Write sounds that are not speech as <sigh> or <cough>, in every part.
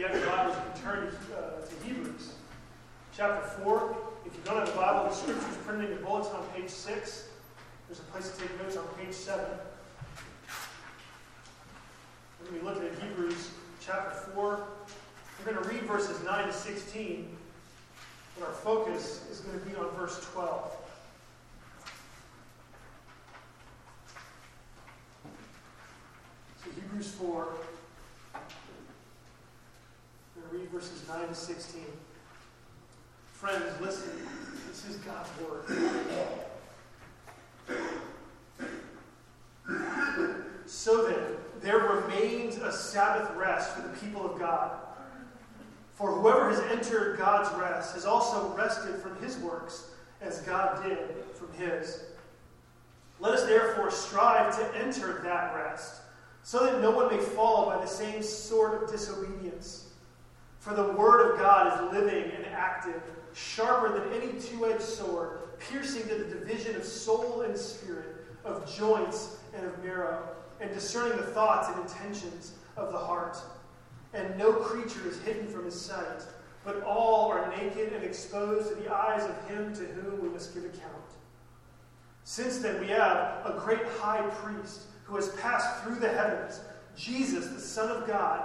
your Bibles, you uh, to Hebrews chapter 4. If you don't have the Bible, the scriptures printed in your bulletin on page 6. There's a place to take notes on page 7. We're going to be looking at Hebrews chapter 4. We're going to read verses 9 to 16, but our focus is going to be on verse 12. So Hebrews 4. Read verses 9 to 16. Friends, listen. This is God's word. So then, there remains a Sabbath rest for the people of God. For whoever has entered God's rest has also rested from his works, as God did from his. Let us therefore strive to enter that rest, so that no one may fall by the same sort of disobedience. For the word of God is living and active sharper than any two edged sword, piercing to the division of soul and spirit, of joints and of marrow, and discerning the thoughts and intentions of the heart. And no creature is hidden from his sight, but all are naked and exposed to the eyes of him to whom we must give account. Since then, we have a great high priest who has passed through the heavens, Jesus, the Son of God.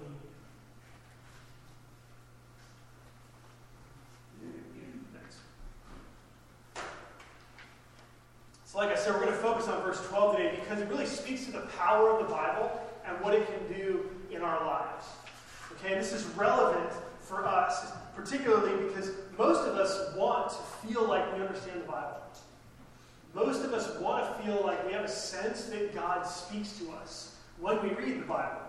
So, like I said, we're going to focus on verse 12 today because it really speaks to the power of the Bible and what it can do in our lives. Okay, this is relevant for us, particularly because most of us want to feel like we understand the Bible. Most of us want to feel like we have a sense that God speaks to us when we read the Bible.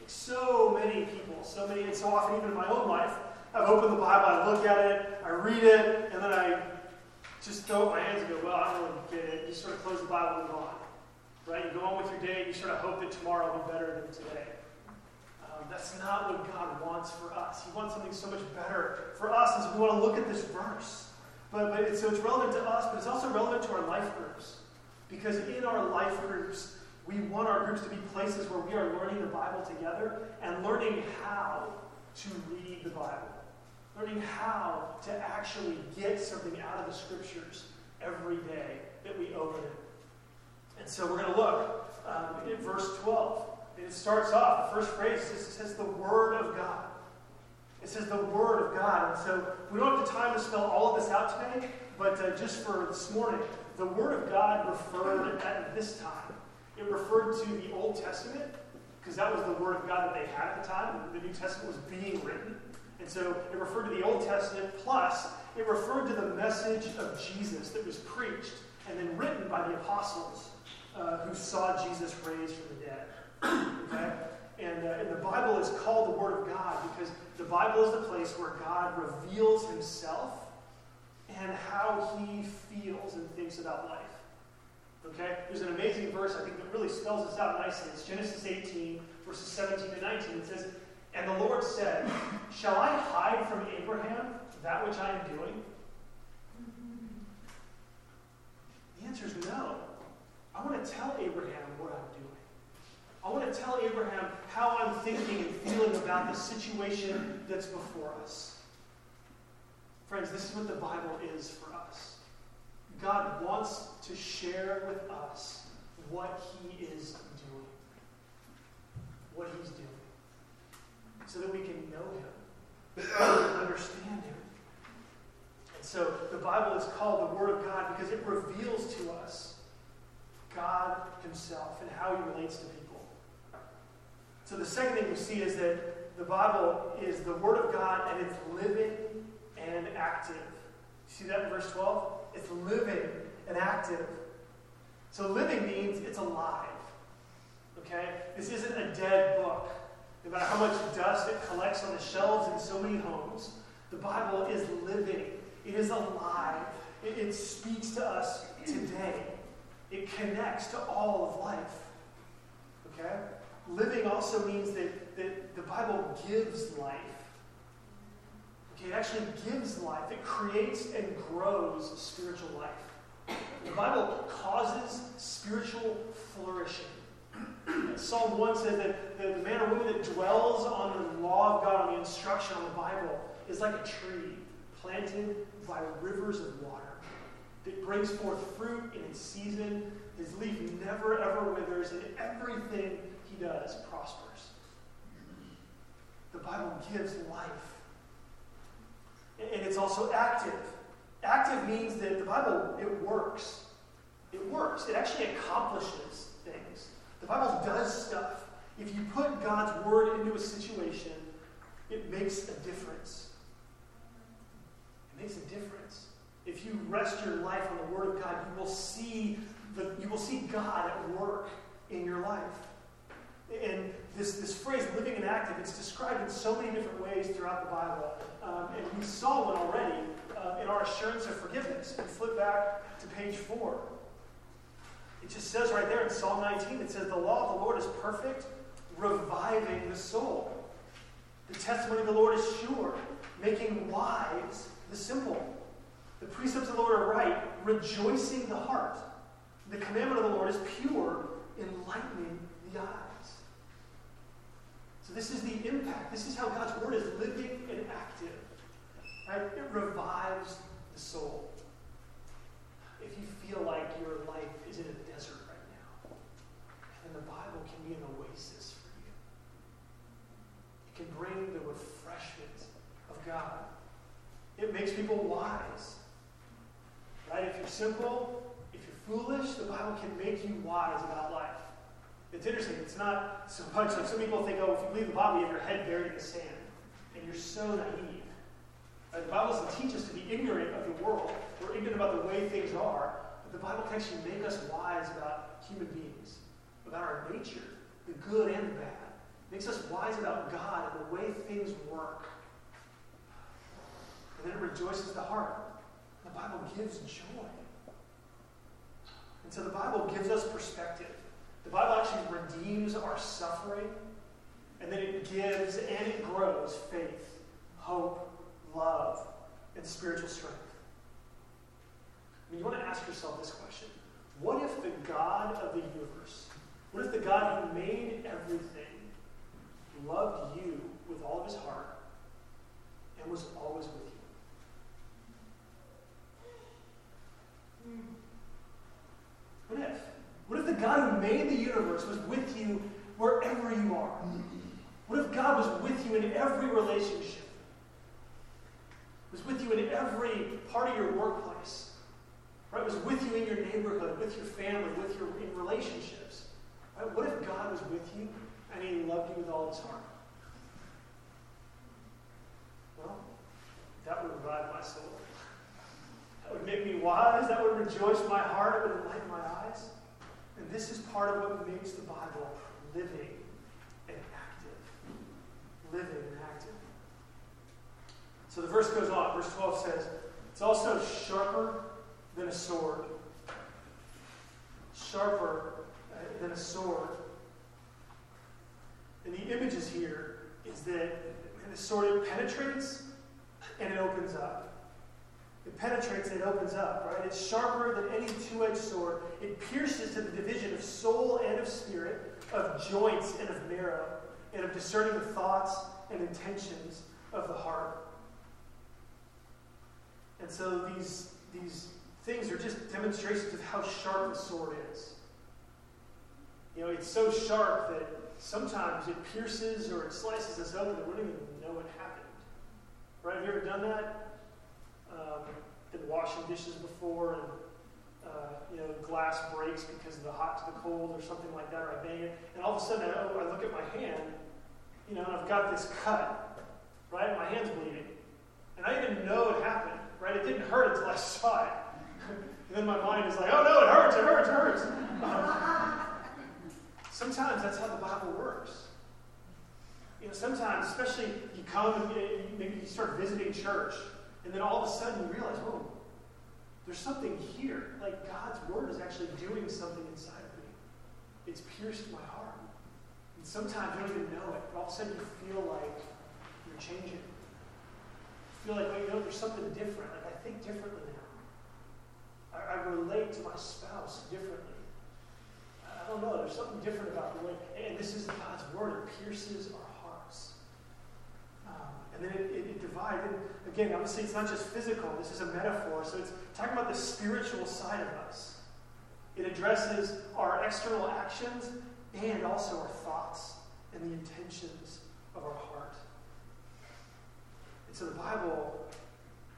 Like so many people, so many, and so often, even in my own life, I've opened the Bible, I look at it, I read it, and then I just throw up my hands and go, well, You sort of close the Bible and move on. Right? You go on with your day and you sort of hope that tomorrow will be better than today. Um, that's not what God wants for us. He wants something so much better for us, so we want to look at this verse. But, but it's, so it's relevant to us, but it's also relevant to our life groups. Because in our life groups, we want our groups to be places where we are learning the Bible together and learning how to read the Bible learning how to actually get something out of the scriptures every day that we open it. And so we're going to look um, at verse 12. It starts off, the first phrase says the Word of God. It says the Word of God. And so we don't have the time to spell all of this out today, but uh, just for this morning, the Word of God referred at this time. It referred to the Old Testament, because that was the Word of God that they had at the time. The New Testament was being written. And so it referred to the Old Testament, plus it referred to the message of Jesus that was preached and then written by the apostles uh, who saw Jesus raised from the dead. <clears throat> okay? And, uh, and the Bible is called the Word of God because the Bible is the place where God reveals himself and how he feels and thinks about life. Okay? There's an amazing verse I think that really spells this out nicely. It's Genesis 18, verses 17 to 19. It says, and the Lord said, Shall I hide from Abraham that which I am doing? The answer is no. I want to tell Abraham what I'm doing. I want to tell Abraham how I'm thinking and feeling about the situation that's before us. Friends, this is what the Bible is for us. God wants to share with us what he is doing. What he's doing so that we can know Him, <coughs> understand Him. So the Bible is called the Word of God because it reveals to us God Himself and how He relates to people. So the second thing we see is that the Bible is the Word of God and it's living and active. See that in verse 12? It's living and active. So living means it's alive. Okay? This isn't a dead book. No matter how much dust it collects on the shelves in so many homes, the Bible is living. It is alive. It, it speaks to us today. It connects to all of life. Okay? Living also means that, that the Bible gives life. Okay, it actually gives life. It creates and grows spiritual life. The Bible causes spiritual flourishing. Psalm 1 says that the man or woman that dwells on the law of God, on the instruction on the Bible, is like a tree planted by rivers of water that brings forth fruit in its season. His leaf never ever withers, and everything he does prospers. The Bible gives life. And it's also active. Active means that the Bible, it works. It works. It actually accomplishes things. The Bible does stuff. If you put God's word into a situation, it makes a difference. It makes a difference. If you rest your life on the word of God, you will see the, you will see God at work in your life. And this, this phrase, living and active, it's described in so many different ways throughout the Bible. Um, and we saw one already uh, in our assurance of forgiveness. You flip back to page 4. It just says right there in Psalm 19, it says, The law of the Lord is perfect, reviving the soul. The testimony of the Lord is sure, making wise the simple. The precepts of the Lord are right, rejoicing the heart. The commandment of the Lord is pure, enlightening the eyes. So this is the impact. This is how God's word is living and active. Right? It revives the soul. If you feel like your life is in a desert right now, then the Bible can be an oasis for you. It can bring the refreshment of God. It makes people wise. Right? If you're simple, if you're foolish, the Bible can make you wise about life. It's interesting. It's not so much like some people think, oh, if you leave the Bible, you have your head buried in the sand. And you're so naive. Right? The Bible doesn't teach us to be ignorant of the world. We're ignorant about the way things are. But the Bible can actually make us wise about human beings, about our nature, the good and the bad. It makes us wise about God and the way things work. And then it rejoices the heart. The Bible gives joy. And so the Bible gives us perspective. The Bible actually redeems our suffering, and then it gives and it grows faith, hope, love, and spiritual strength. I mean, you want to ask yourself this question What if the God of the universe, what if the God who made everything loved you with all of his heart and was always with you? What if? What if the God who made the universe was with you wherever you are? What if God was with you in every relationship? Was with you in every part of your workplace? Right? Was with you in your neighborhood, with your family, with your in relationships? Right? What if God was with you and He loved you with all His heart? Well, that would revive my soul. That would make me wise. That would rejoice my heart. It would enlighten my eyes. And this is part of what makes the Bible living and active. Living and active. So the verse goes on. Verse 12 says, It's also sharper than a sword. Sharper uh, than a sword. And the images here is that the sword it penetrates and it opens up. It penetrates and it opens up, right? It's sharper than any two edged sword. It pierces to the division of soul and of spirit, of joints and of marrow, and of discerning the thoughts and intentions of the heart. And so these, these things are just demonstrations of how sharp the sword is. You know, it's so sharp that sometimes it pierces or it slices us open and we don't even know what happened. Right? Have you ever done that? Um, been washing dishes before and uh, you know glass breaks because of the hot to the cold or something like that, or I bang it, and all of a sudden I, I look at my hand, you know, and I've got this cut, right? My hand's bleeding, and I didn't know it happened, right? It didn't hurt until I saw it. <laughs> and then my mind is like, oh no, it hurts, it hurts, it hurts. <laughs> Sometimes that's how the Bible works. You know, sometimes, especially you come and maybe you start visiting church, and then all of a sudden you realize, whoa, there's something here. Like God's word is actually doing something inside of me. It's pierced my heart. And sometimes you don't even know it, but all of a sudden you feel like you're changing. You feel like, well, you know, there's something different. Like I think differently now. I, I relate to my spouse differently. I don't know, there's something different about the way, and this is God's word. It pierces our and then it, it, it divides. And again, obviously, it's not just physical, this is a metaphor. So it's talking about the spiritual side of us. It addresses our external actions and also our thoughts and the intentions of our heart. And so the Bible,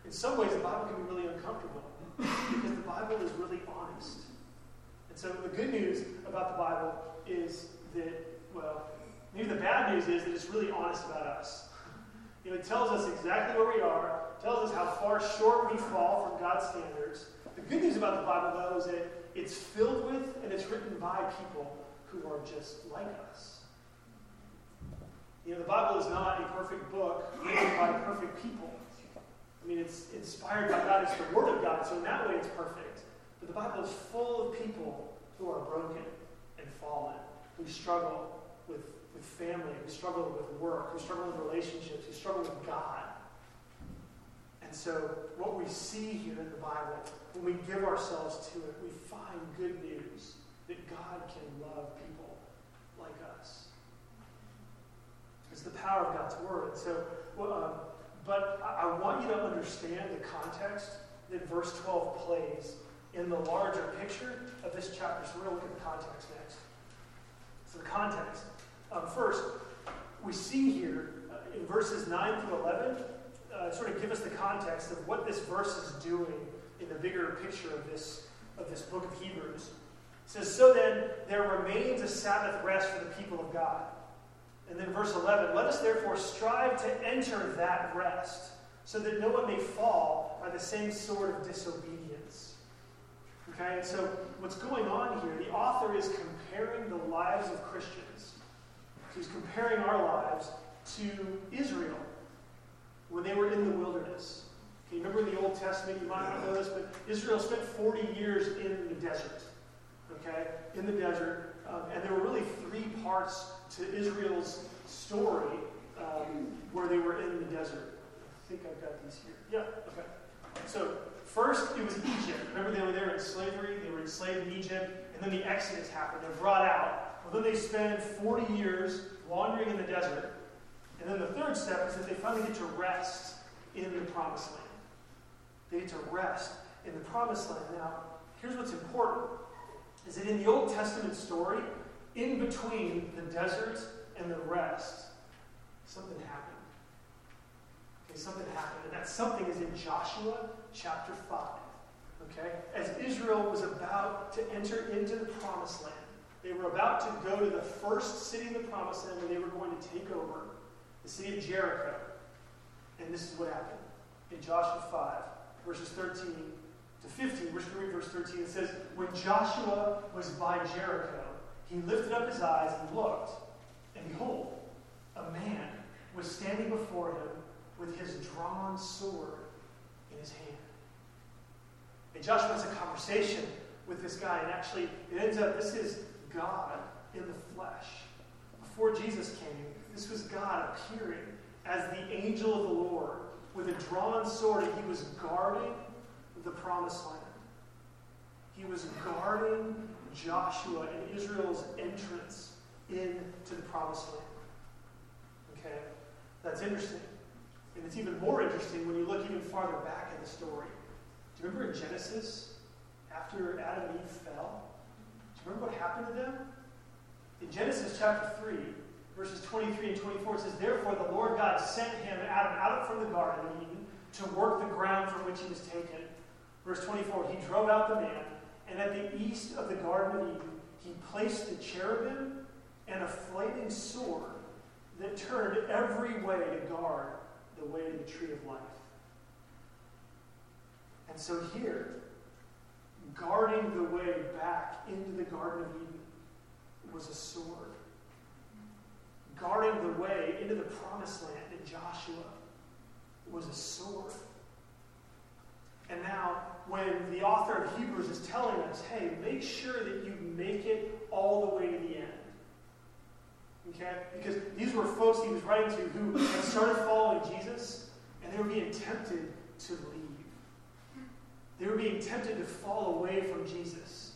in some ways, the Bible can be really uncomfortable because the Bible is really honest. And so the good news about the Bible is that, well, maybe the bad news is that it's really honest about us. You know, it tells us exactly where we are, tells us how far short we fall from God's standards. The good news about the Bible, though, is that it's filled with and it's written by people who are just like us. You know, the Bible is not a perfect book written by perfect people. I mean, it's inspired by God. It's the Word of God, so in that way it's perfect. But the Bible is full of people who are broken and fallen, who struggle with with family, who struggle with work, who struggle with relationships, who struggle with God. And so, what we see here in the Bible, when we give ourselves to it, we find good news that God can love people like us. It's the power of God's Word. So, um, but I, I want you to understand the context that verse 12 plays in the larger picture of this chapter. So, we're going to look at the context next. So, the context. Um, first, we see here uh, in verses 9 through 11, uh, sort of give us the context of what this verse is doing in the bigger picture of this, of this book of Hebrews. It says, So then, there remains a Sabbath rest for the people of God. And then verse 11, Let us therefore strive to enter that rest, so that no one may fall by the same sort of disobedience. Okay, and so what's going on here, the author is comparing the lives of Christians He's comparing our lives to Israel when they were in the wilderness. Okay, remember in the Old Testament, you might not know this, but Israel spent 40 years in the desert. Okay, in the desert. Um, and there were really three parts to Israel's story um, where they were in the desert. I think I've got these here. Yeah, okay. So, first it was Egypt. Remember, they were there in slavery, they were enslaved in Egypt, and then the Exodus happened. They're brought out. Well, then they spend 40 years wandering in the desert. And then the third step is that they finally get to rest in the promised land. They get to rest in the promised land. Now, here's what's important is that in the Old Testament story, in between the desert and the rest, something happened. Okay, something happened. And that something is in Joshua chapter 5. Okay? As Israel was about to enter into the promised land, they were about to go to the first city in the promised land where they were going to take over, the city of Jericho. And this is what happened. In Joshua 5, verses 13 to 15, we're going to read verse 13. It says, When Joshua was by Jericho, he lifted up his eyes and looked, and behold, a man was standing before him with his drawn sword in his hand. And Joshua has a conversation with this guy, and actually, it ends up, this is God in the flesh. Before Jesus came, this was God appearing as the angel of the Lord with a drawn sword, and he was guarding the promised land. He was guarding Joshua and Israel's entrance into the promised land. Okay? That's interesting. And it's even more interesting when you look even farther back in the story. Do you remember in Genesis, after Adam and Eve fell? Remember what happened to them? In Genesis chapter 3, verses 23 and 24, it says, Therefore the Lord God sent him, Adam, out from the Garden of Eden to work the ground from which he was taken. Verse 24, he drove out the man, and at the east of the Garden of Eden, he placed the cherubim and a flaming sword that turned every way to guard the way to the tree of life. And so here, guarding the way back into the Garden of Eden was a sword. Guarding the way into the promised land in Joshua was a sword. And now, when the author of Hebrews is telling us, hey, make sure that you make it all the way to the end. Okay? Because these were folks he was writing to who had started following Jesus, and they were being tempted to leave. They were being tempted to fall away from Jesus.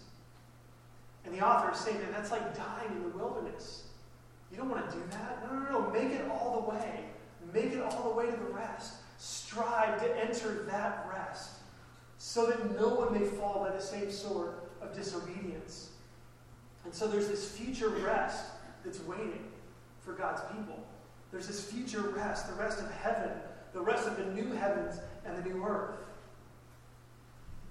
And the author is saying, man, that's like dying in the wilderness. You don't want to do that. No, no, no. Make it all the way. Make it all the way to the rest. Strive to enter that rest so that no one may fall by the same sword of disobedience. And so there's this future rest that's waiting for God's people. There's this future rest, the rest of heaven, the rest of the new heavens and the new earth.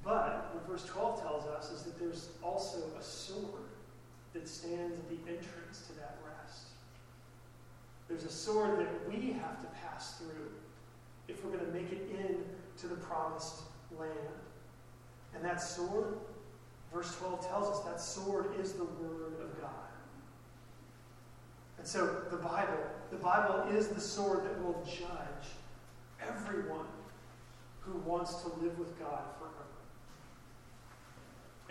But what verse 12 tells us is that there's also a sword that stands at the entrance to that rest. There's a sword that we have to pass through if we're going to make it in to the promised land. And that sword, verse 12 tells us that sword is the word of God. And so the Bible, the Bible is the sword that will judge everyone who wants to live with God forever.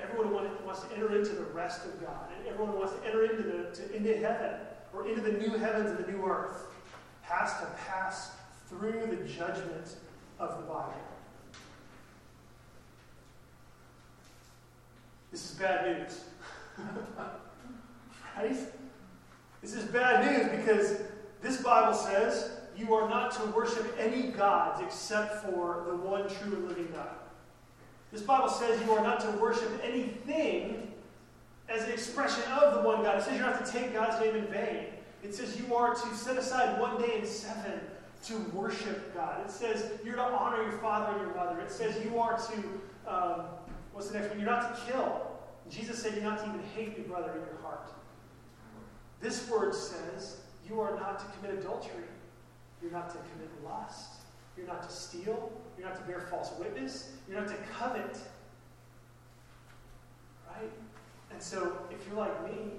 Everyone who wants to enter into the rest of God, and everyone who wants to enter into, the, to, into heaven or into the new heavens and the new earth has to pass through the judgment of the Bible. This is bad news. <laughs> right? This is bad news because this Bible says you are not to worship any gods except for the one true and living God. This Bible says you are not to worship anything as an expression of the one God. It says you're not to take God's name in vain. It says you are to set aside one day in seven to worship God. It says you're to honor your father and your mother. It says you are to, um, what's the next one? You're not to kill. Jesus said you're not to even hate your brother in your heart. This word says you are not to commit adultery. You're not to commit lust. You're not to steal. You're not to bear false witness. You're not to covet. Right? And so, if you're like me,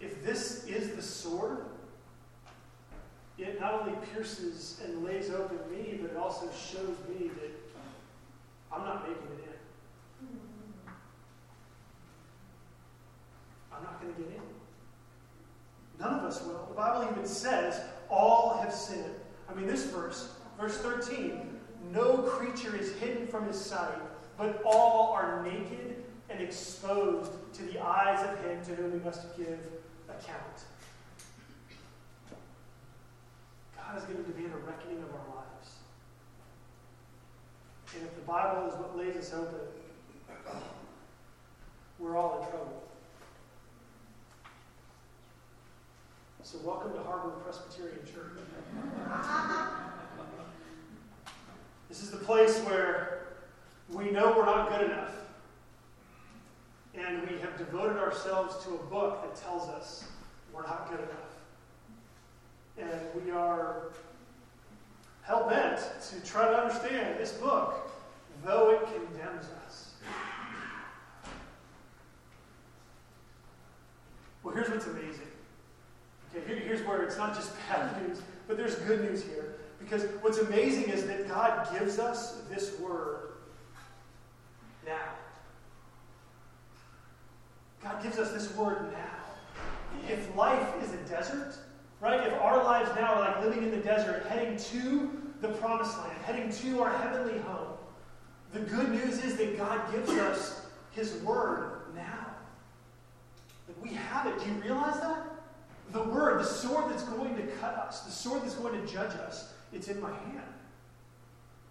if this is the sword, it not only pierces and lays open me, but it also shows me that I'm not making it in. I'm not going to get in. None of us will. The Bible even says all have sinned. I mean, this verse, verse 13 no creature is hidden from his sight, but all are naked and exposed to the eyes of him to whom we must give account. God is going to demand a reckoning of our lives. And if the Bible is what lays us open, we're all in trouble. So, welcome to Harbor Presbyterian Church. <laughs> This is the place where we know we're not good enough. And we have devoted ourselves to a book that tells us we're not good enough. And we are hell bent to try to understand this book, though it condemns us. Well, here's what's amazing. Okay, here's where it's not just bad news, but there's good news here. Because what's amazing is that God gives us this word now. God gives us this word now. If life is a desert, right? If our lives now are like living in the desert, heading to the promised land, heading to our heavenly home, the good news is that God gives us his word now. Like we have it. Do you realize that? The word, the sword that's going to cut us, the sword that's going to judge us, it's in my hand.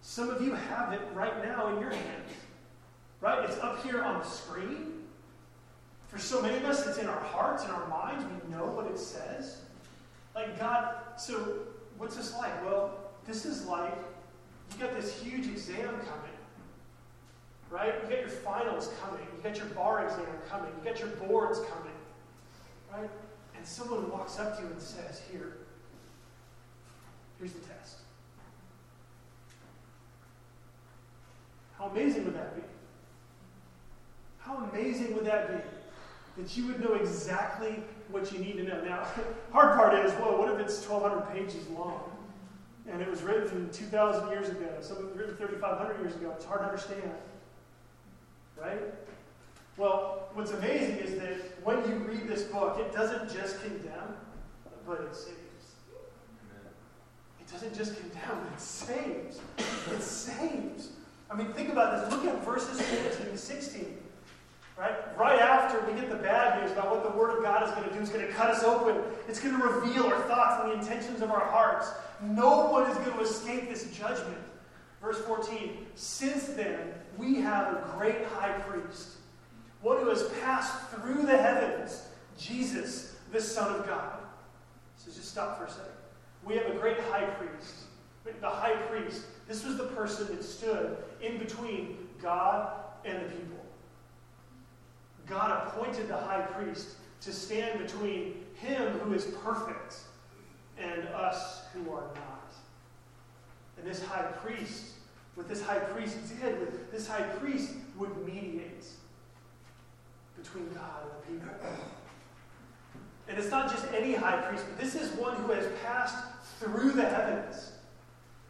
Some of you have it right now in your hands. Right? It's up here on the screen. For so many of us, it's in our hearts and our minds. We know what it says. Like, God, so what's this like? Well, this is like you got this huge exam coming. Right? You got your finals coming. You got your bar exam coming. You got your boards coming. Right? And someone walks up to you and says, Here, here's the test. How amazing would that be? How amazing would that be? That you would know exactly what you need to know. Now, <laughs> hard part is, whoa, what if it's 1,200 pages long? And it was written 2,000 years ago, some written 3,500 years ago. It's hard to understand. Right? Well, what's amazing is that when you read this book, it doesn't just condemn, but it's. It doesn't just condemn, it saves. It saves. I mean, think about this. Look at verses 14 and 16. Right? Right after we get the bad news about what the Word of God is going to do, it's going to cut us open. It's going to reveal our thoughts and the intentions of our hearts. No one is going to escape this judgment. Verse 14 Since then, we have a great high priest, one who has passed through the heavens, Jesus, the Son of God. So just stop for a second. We have a great high priest. The high priest, this was the person that stood in between God and the people. God appointed the high priest to stand between him who is perfect and us who are not. And this high priest, what this high priest did, this high priest would mediate between God and the people. And it's not just any high priest, but this is one who has passed through the heavens.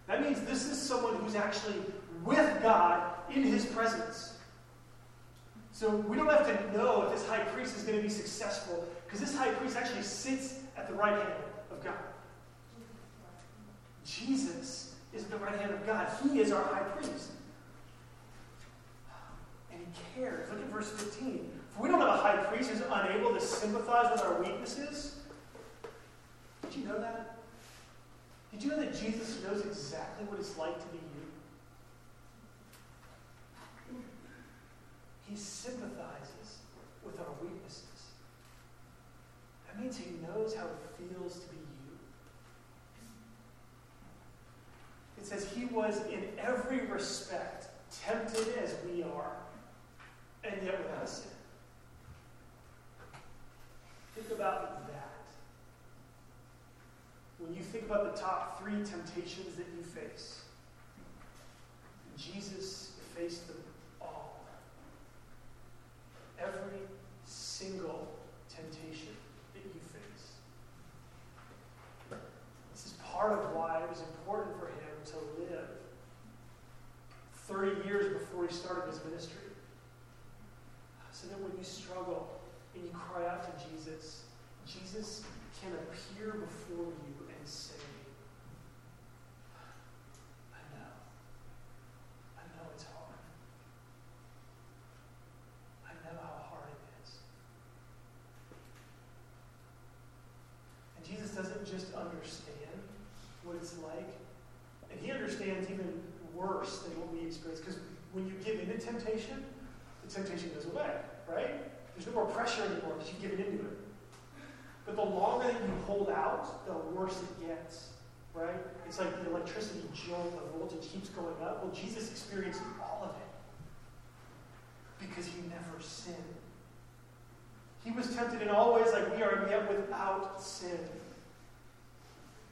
That means this is someone who's actually with God in his presence. So we don't have to know if this high priest is going to be successful, because this high priest actually sits at the right hand of God. Jesus is at the right hand of God. He is our high priest. And he cares. Look at verse 15. We don't have a high priest who's unable to sympathize with our weaknesses. Did you know that? Did you know that Jesus knows exactly what it's like to be you? He sympathizes with our weaknesses. That means he knows how it feels to be you. It says he was in every respect tempted as we are, and yet without sin. Think about that. When you think about the top three temptations that you face, Jesus faced them all. Every single temptation that you face. This is part of why it was important for him to live 30 years before he started his ministry. So that when you struggle and you cry out to Jesus, Jesus can appear before you and say, I know. I know it's hard. I know how hard it is. And Jesus doesn't just understand what it's like, and he understands even worse than what we experience. Because when you give into temptation, the temptation goes away, right? There's no more pressure anymore because you've given into it. But the longer that you hold out, the worse it gets, right? It's like the electricity jolt, the voltage keeps going up. Well, Jesus experienced all of it because he never sinned. He was tempted in all ways like we are, yet without sin.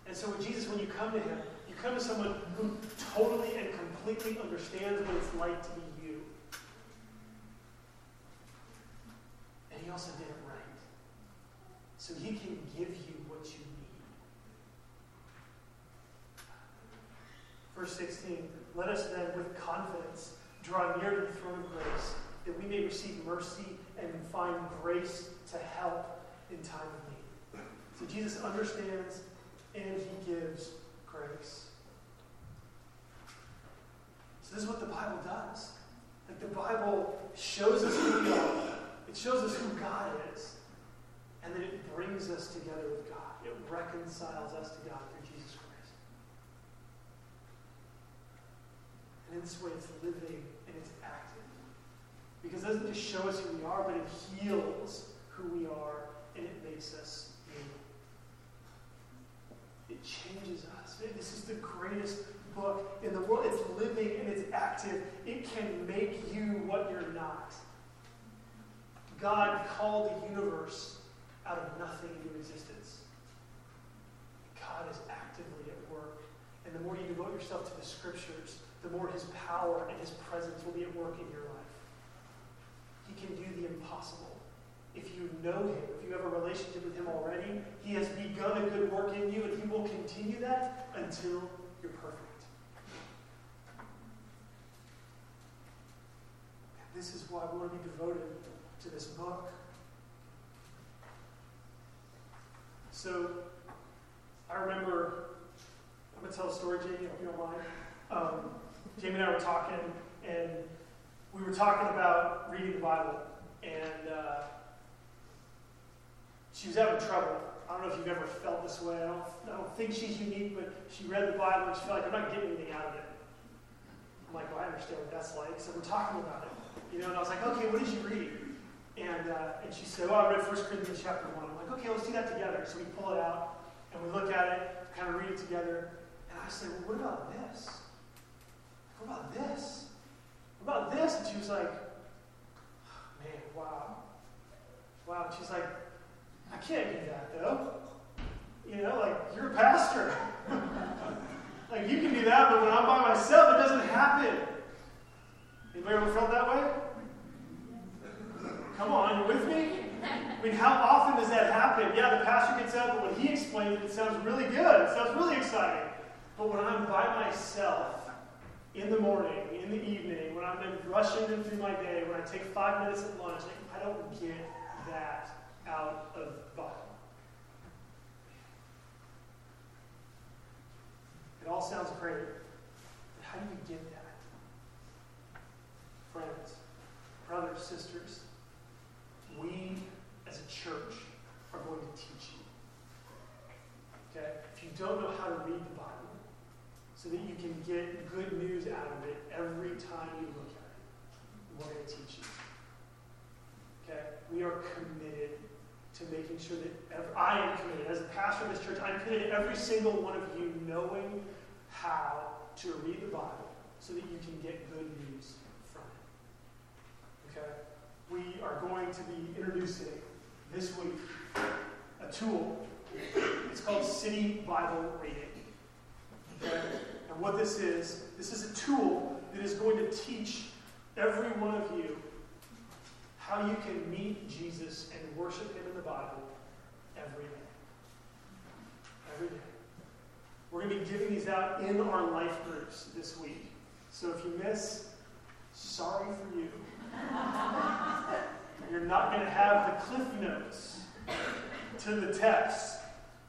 And so with Jesus, when you come to him, you come to someone who totally and completely understands what it's like to be you. And he also did it right. So he can give you what you need. Verse 16 Let us then with confidence draw near to the throne of grace, that we may receive mercy and find grace to help in time of need. So Jesus understands and he gives grace. So this is what the Bible does. Like the Bible shows us who we are. It shows us who God is. And then it brings us together with God. It reconciles us to God through Jesus Christ. And in this way, it's living and it's active. Because it doesn't just show us who we are, but it heals who we are and it makes us new. It changes us. This is the greatest book in the world. It's living and it's active. It can make you what you're not. God called the universe out of nothing into existence. God is actively at work. And the more you devote yourself to the scriptures, the more his power and his presence will be at work in your life. He can do the impossible. If you know him, if you have a relationship with him already, he has begun a good work in you, and he will continue that until you're perfect. This is why we want to be devoted to this book. So, I remember, I'm going to tell a story, Jamie, if you don't mind. Um, Jamie and I were talking, and we were talking about reading the Bible, and uh, she was having trouble. I don't know if you've ever felt this way. I don't, I don't think she's unique, but she read the Bible and she felt like, I'm not getting anything out of it. I'm like, well, I understand what that's like. So we're talking about it. You know, and I was like, okay, what did you read? And, uh, and she said, well, I read 1 Corinthians chapter 1. I'm like, okay, let's do that together. So we pull it out, and we look at it, kind of read it together. And I said, well, what about this? What about this? What about this? And she was like, man, wow. Wow. And she's like, I can't do that though. You know, like you're a pastor. <laughs> like you can do that, but when I'm by myself, it doesn't happen. Anybody ever felt that way? Come on, you with me? I mean, how often does that happen? Yeah, the pastor gets up, but when he explains it, it sounds really good. It sounds really exciting. But when I'm by myself in the morning, in the evening, when I'm rushing through my day, when I take five minutes at lunch, I don't get that out of the Bible. It all sounds great, but how do you get that? Friends, brothers, sisters, we as a church are going to teach you. Okay? If you don't know how to read the Bible, so that you can get good news out of it every time you look at it, we're going to teach you. Okay? We are committed to making sure that every, I am committed. As a pastor of this church, I'm committed to every single one of you knowing how to read the Bible so that you can get good news from it. Okay? We are going to be introducing this week a tool. It's called City Bible Reading. And what this is, this is a tool that is going to teach every one of you how you can meet Jesus and worship Him in the Bible every day. Every day. We're going to be giving these out in our life groups this week. So if you miss, sorry for you. <laughs> You're not going to have the cliff notes to the text,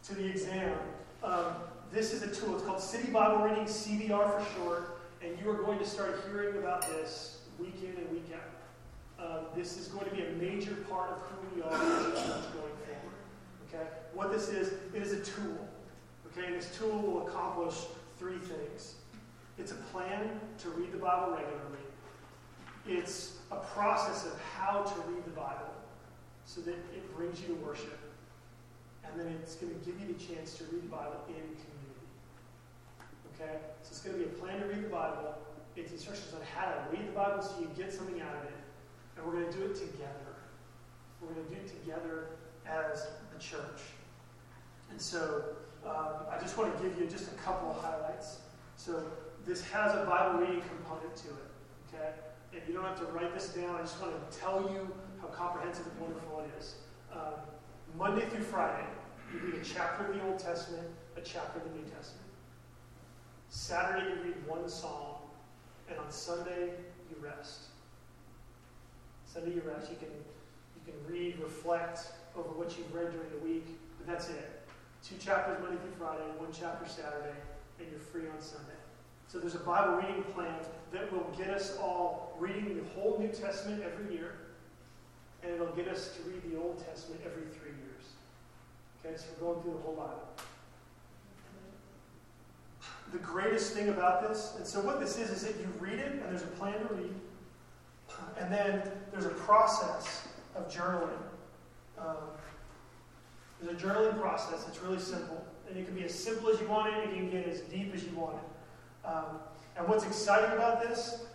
to the exam. Um, this is a tool. It's called City Bible Reading, CBR for short. And you are going to start hearing about this week in and week out. Uh, this is going to be a major part of who we are as a church going forward. Okay? What this is, it is a tool. Okay? And this tool will accomplish three things. It's a plan to read the Bible regularly. It's a process of how to read the Bible so that it brings you to worship. And then it's going to give you the chance to read the Bible in community. Okay? So it's going to be a plan to read the Bible. It's instructions on how to read the Bible so you get something out of it. And we're going to do it together. We're going to do it together as a church. And so um, I just want to give you just a couple of highlights. So this has a Bible reading component to it. Okay? And you don't have to write this down. I just want to tell you how comprehensive and wonderful it is. Um, Monday through Friday, you read a chapter of the Old Testament, a chapter of the New Testament. Saturday, you read one psalm, and on Sunday, you rest. Sunday you rest. You can you can read, reflect over what you've read during the week, but that's it. Two chapters Monday through Friday, one chapter Saturday, and you're free on Sunday. So there's a Bible reading plan that will get us all reading the whole New Testament every year, and it'll get us to read the Old Testament every three years. Okay, so we're going through the whole Bible. The greatest thing about this, and so what this is, is that you read it, and there's a plan to read, and then there's a process of journaling. Um, there's a journaling process. It's really simple. And it can be as simple as you want it, it can get as deep as you want it. Um, and what's exciting about this,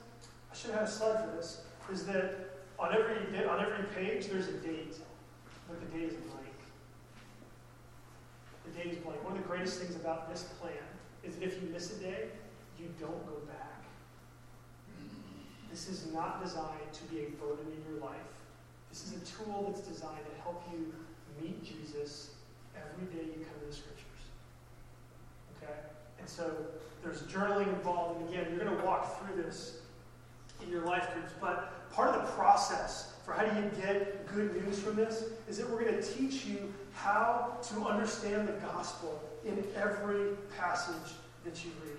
I should have a slide for this, is that on every, on every page there's a date, but the date is blank. The date is blank. One of the greatest things about this plan is that if you miss a day, you don't go back. This is not designed to be a burden in your life. This is a tool that's designed to help you meet Jesus every day you come to the scriptures. Okay? And so there's journaling involved. And again, you're going to walk through this in your life groups. But part of the process for how do you get good news from this is that we're going to teach you how to understand the gospel in every passage that you read.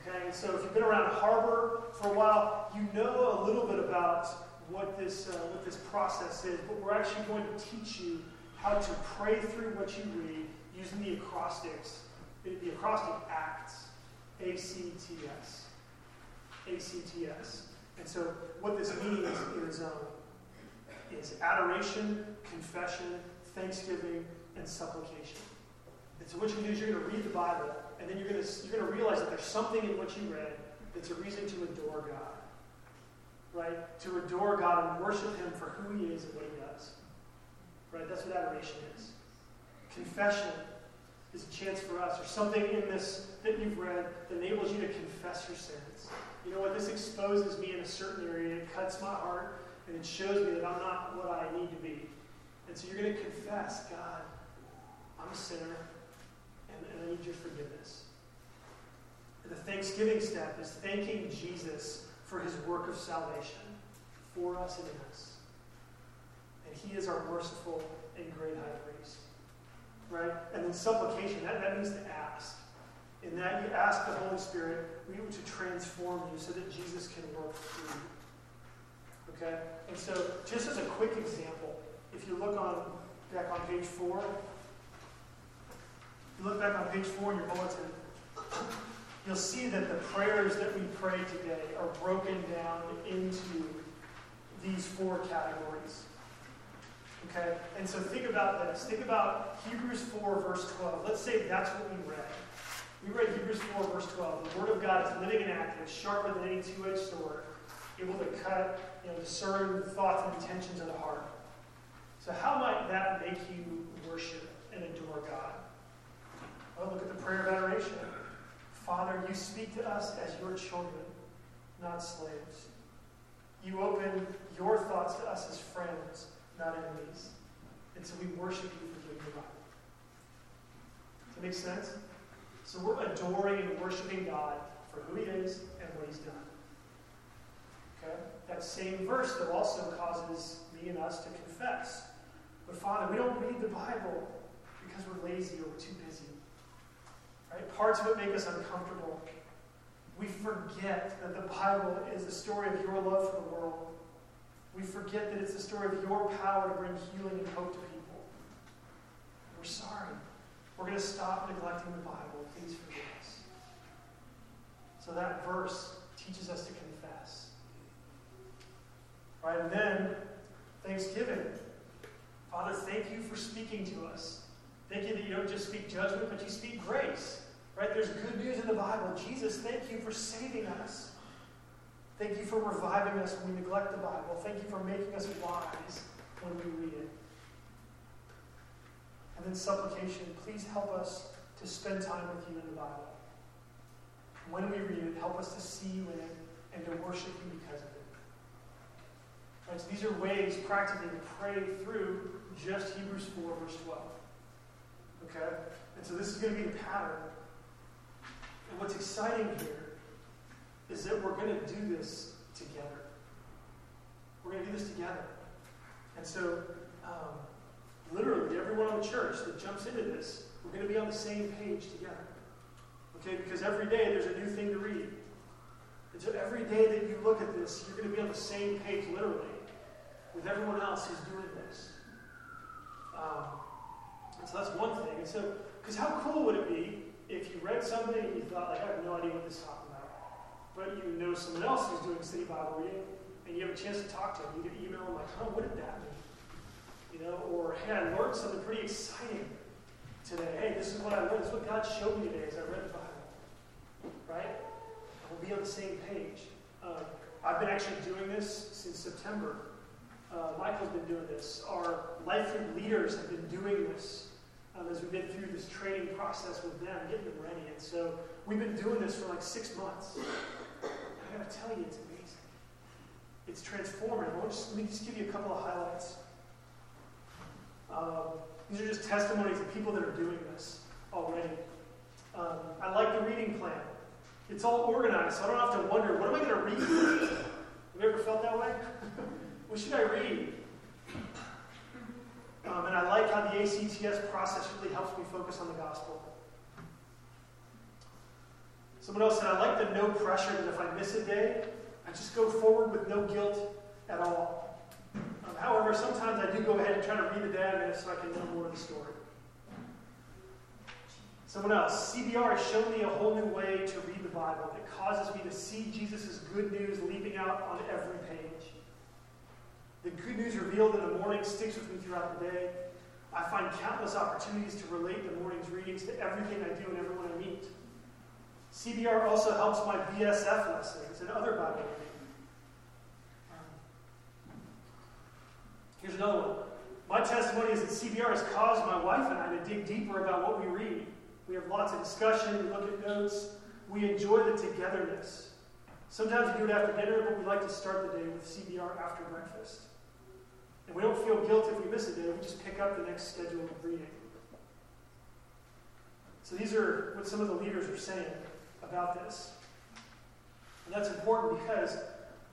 Okay, so if you've been around Harbor for a while, you know a little bit about what this, uh, what this process is, but we're actually going to teach you how to pray through what you read using the acrostics, the, the acrostic acts, A-C-T-S. A-C-T-S. And so what this means is, um, is adoration, confession, thanksgiving, and supplication. And so what you're going to do is you're going to read the Bible, and then you're going to, you're going to realize that there's something in what you read that's a reason to adore God. Right? To adore God and worship Him for who He is and what He does. Right? That's what adoration is. Confession is a chance for us, or something in this that you've read that enables you to confess your sins. You know what? This exposes me in a certain area. It cuts my heart, and it shows me that I'm not what I need to be. So you're going to confess, God, I'm a sinner, and, and I need your forgiveness. And the thanksgiving step is thanking Jesus for his work of salvation for us and in us. And he is our merciful and great high priest. Right? And then supplication, that, that means to ask. In that you ask the Holy Spirit to transform you so that Jesus can work through you. Okay? And so, just as a quick example, if you look on back on page four, you look back on page four in your bulletin, you'll see that the prayers that we pray today are broken down into these four categories. Okay? And so think about this. Think about Hebrews 4, verse 12. Let's say that's what we read. We read Hebrews 4, verse 12. The Word of God is living and active, sharper than any two edged sword, able to cut, you know, discern thoughts and intentions of the heart. So, how might that make you worship and adore God? Well, look at the prayer of adoration. Father, you speak to us as your children, not slaves. You open your thoughts to us as friends, not enemies. And so we worship you for giving Bible. Does that make sense? So we're adoring and worshiping God for who He is and what He's done. Okay? That same verse, though, also causes me and us to confess. But Father, we don't read the Bible because we're lazy or we're too busy. Right? Parts of it make us uncomfortable. We forget that the Bible is the story of your love for the world. We forget that it's the story of your power to bring healing and hope to people. We're sorry. We're going to stop neglecting the Bible. Please forgive us. So that verse teaches us to confess. Right? And then, thanksgiving. Father, thank you for speaking to us. Thank you that you don't just speak judgment, but you speak grace. Right? There's good news in the Bible. Jesus, thank you for saving us. Thank you for reviving us when we neglect the Bible. Thank you for making us wise when we read it. And then supplication, please help us to spend time with you in the Bible. When we read it, help us to see you in it and to worship you because of it. Right, so these are ways practically to pray through just Hebrews 4, verse 12. Okay? And so this is going to be the pattern. And what's exciting here is that we're going to do this together. We're going to do this together. And so, um, literally, everyone in the church that jumps into this, we're going to be on the same page together. Okay? Because every day there's a new thing to read. And so every day that you look at this, you're going to be on the same page, literally, with everyone else who's doing this. Um, so that's one thing. And so, because how cool would it be if you read something and you thought, like, I have no idea what this is talking about, but you know someone else who's doing city Bible reading, and you have a chance to talk to them. You can email them, like, huh, what did that mean? You know, or, hey, I learned something pretty exciting today. Hey, this is what I learned. This is what God showed me today as I read the Bible. Right? We'll be on the same page. Uh, I've been actually doing this since September. Uh, Michael's been doing this. Our life group leaders have been doing this um, as we've been through this training process with them, getting them ready. And so we've been doing this for like six months. I gotta tell you, it's amazing. It's transformative. Just, let me just give you a couple of highlights. Um, these are just testimonies of people that are doing this already. Um, I like the reading plan. It's all organized, so I don't have to wonder, what am I going to read? Have you ever felt that way? <laughs> what should I read? Um, and I like how the ACTS process really helps me focus on the gospel. Someone else said, I like the no pressure that if I miss a day, I just go forward with no guilt at all. Um, however, sometimes I do go ahead and try to read the miss so I can know more of the story. Someone else, CBR has shown me a whole new way to read the Bible. It causes me to see Jesus' good news leaping out on every page. The good news revealed in the morning sticks with me throughout the day. I find countless opportunities to relate the morning's readings to everything I do and everyone I meet. CBR also helps my BSF lessons and other Bible reading. Here's another one. My testimony is that CBR has caused my wife and I to dig deeper about what we read. We have lots of discussion, we look at notes, we enjoy the togetherness. Sometimes we do it after dinner, but we like to start the day with CBR after breakfast. Guilt if we miss a day, we just pick up the next schedule of reading. So these are what some of the leaders are saying about this. And that's important because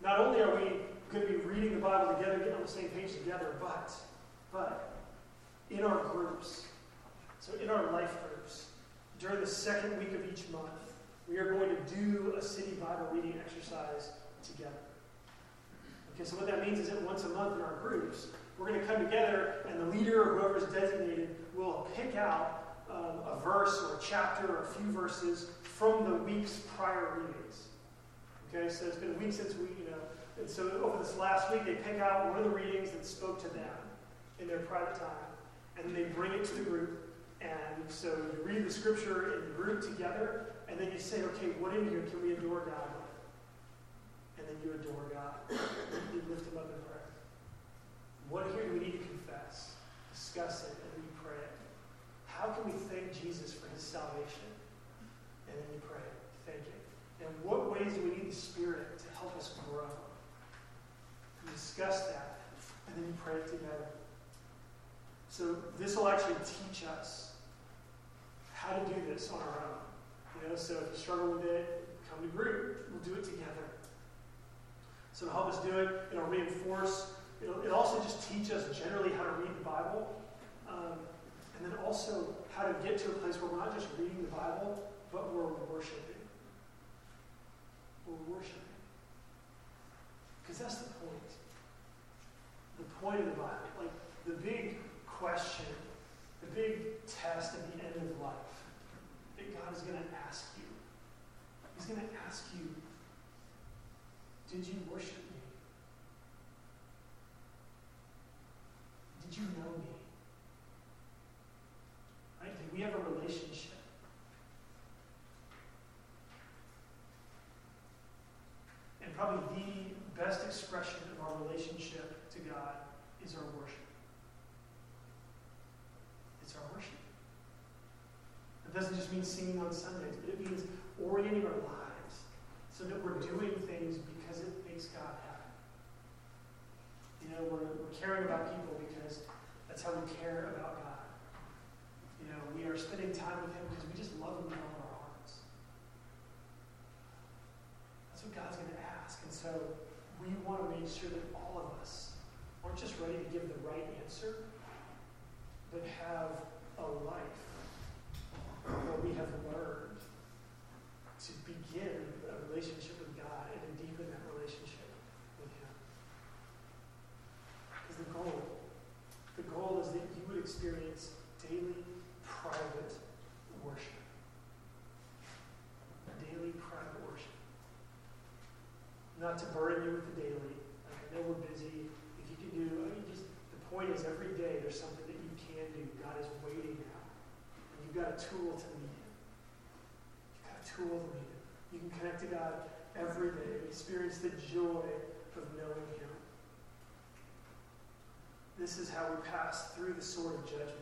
not only are we going to be reading the Bible together, getting on the same page together, but, but in our groups, so in our life groups, during the second week of each month, we are going to do a city Bible reading exercise together. Okay, so what that means is that once a month in our groups, we're going to come together, and the leader or is designated will pick out um, a verse or a chapter or a few verses from the week's prior readings. Okay, so it's been a week since we, you know, and so over this last week, they pick out one of the readings that spoke to them in their private time, and they bring it to the group. And so you read the scripture in the group together, and then you say, okay, what in here can we adore God with? And then you adore God. you lift him up. What here do we need to confess? Discuss it, and then you pray it. How can we thank Jesus for his salvation? And then you pray, thank him. And what ways do we need the Spirit to help us grow? You discuss that, and then you pray it together. So this will actually teach us how to do this on our own. You know, so if you struggle with it, come to group. We'll do it together. So to help us do it, it'll reinforce. It'll, it'll also just teach us generally how to read the Bible, um, and then also how to get to a place where we're not just reading the Bible, but we're worshiping. We're worshiping. Because that's the point. The point of the Bible, like the big question, the big test at the end of life that God is going to ask you. He's going to ask you, did you worship me? Did you know me? Right? Did we have a relationship? And probably the best expression of our relationship to God is our worship. It's our worship. It doesn't just mean singing on Sundays, but it means orienting our lives so that we're doing things because it makes God happy. You know, we're, we're caring about people because that's how we care about God. You know, we are spending time with Him because we just love Him with all our hearts. That's what God's going to ask. And so we want to make sure that all of us aren't just ready to give the right answer, but have a life where we have learned to begin a relationship with God and to deepen that relationship with Him. Because the goal, the goal is that you would experience daily private worship. Daily private worship. Not to burden you with the daily. Like, I know we're busy. If you can do, I mean, just the point is every day there's something that you can do. God is waiting now. And you've got a tool to meet Him. You've got a tool to meet Him. You can connect to God every day and experience the joy of knowing Him. This is how we pass through the sword of judgment